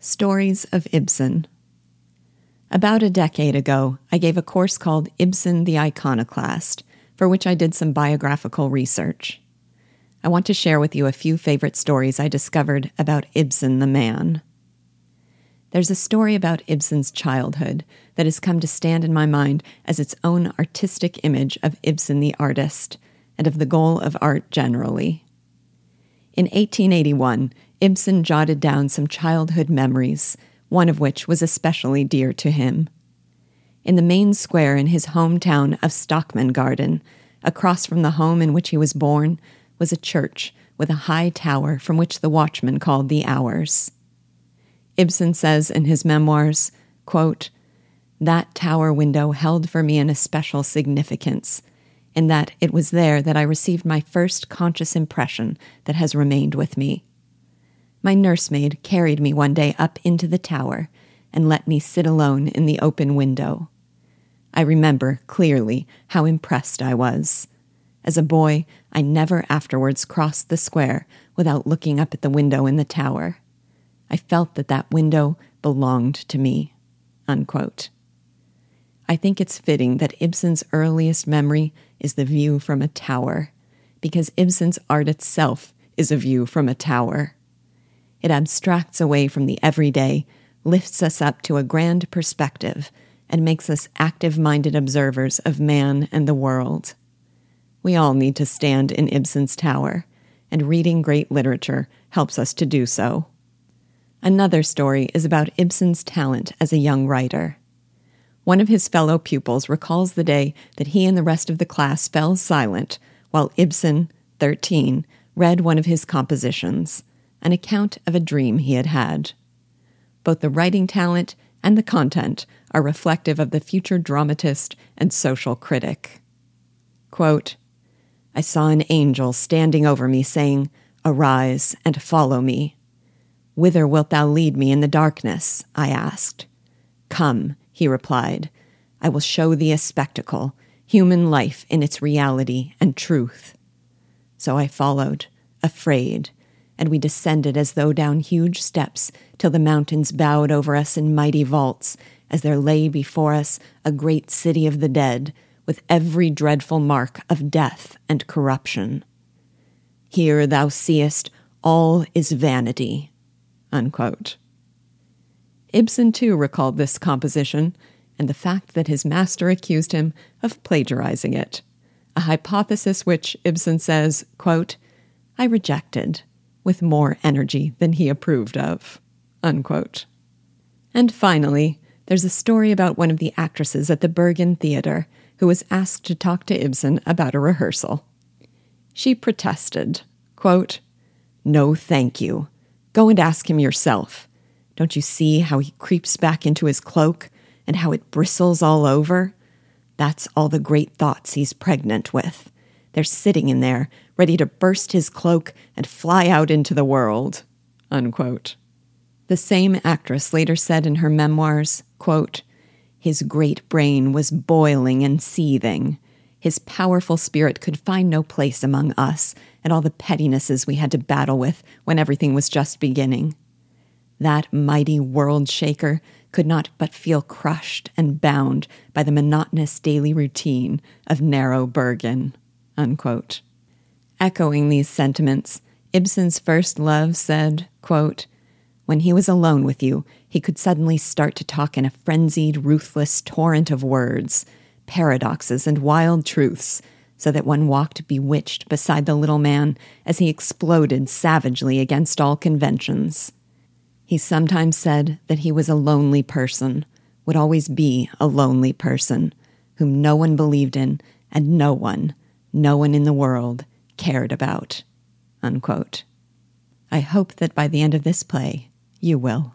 Stories of Ibsen. About a decade ago, I gave a course called Ibsen the Iconoclast, for which I did some biographical research. I want to share with you a few favorite stories I discovered about Ibsen the man. There's a story about Ibsen's childhood that has come to stand in my mind as its own artistic image of Ibsen the artist and of the goal of art generally. In 1881, Ibsen jotted down some childhood memories, one of which was especially dear to him. In the main square in his hometown of Stockmanngården, across from the home in which he was born, was a church with a high tower from which the watchman called the hours. Ibsen says in his memoirs, quote, That tower window held for me an especial significance, in that it was there that I received my first conscious impression that has remained with me. My nursemaid carried me one day up into the tower and let me sit alone in the open window. I remember clearly how impressed I was. As a boy, I never afterwards crossed the square without looking up at the window in the tower. I felt that that window belonged to me. Unquote. I think it's fitting that Ibsen's earliest memory is the view from a tower, because Ibsen's art itself is a view from a tower. It abstracts away from the everyday, lifts us up to a grand perspective, and makes us active minded observers of man and the world. We all need to stand in Ibsen's tower, and reading great literature helps us to do so. Another story is about Ibsen's talent as a young writer. One of his fellow pupils recalls the day that he and the rest of the class fell silent while Ibsen, 13, read one of his compositions, an account of a dream he had had. Both the writing talent and the content are reflective of the future dramatist and social critic. Quote, I saw an angel standing over me, saying, Arise and follow me. Whither wilt thou lead me in the darkness? I asked. Come, he replied, I will show thee a spectacle, human life in its reality and truth. So I followed, afraid, and we descended as though down huge steps till the mountains bowed over us in mighty vaults, as there lay before us a great city of the dead, with every dreadful mark of death and corruption. Here thou seest all is vanity. Unquote. Ibsen too recalled this composition and the fact that his master accused him of plagiarizing it, a hypothesis which Ibsen says, quote, I rejected with more energy than he approved of. Unquote. And finally, there's a story about one of the actresses at the Bergen Theater who was asked to talk to Ibsen about a rehearsal. She protested, quote, No, thank you. Go and ask him yourself. Don't you see how he creeps back into his cloak and how it bristles all over? That's all the great thoughts he's pregnant with. They're sitting in there, ready to burst his cloak and fly out into the world. Unquote. The same actress later said in her memoirs, quote, His great brain was boiling and seething. His powerful spirit could find no place among us and all the pettinesses we had to battle with when everything was just beginning. That mighty world shaker could not but feel crushed and bound by the monotonous daily routine of narrow Bergen. Unquote. Echoing these sentiments, Ibsen's first love said, quote, When he was alone with you, he could suddenly start to talk in a frenzied, ruthless torrent of words, paradoxes, and wild truths, so that one walked bewitched beside the little man as he exploded savagely against all conventions. He sometimes said that he was a lonely person, would always be a lonely person, whom no one believed in and no one, no one in the world cared about. Unquote. I hope that by the end of this play, you will.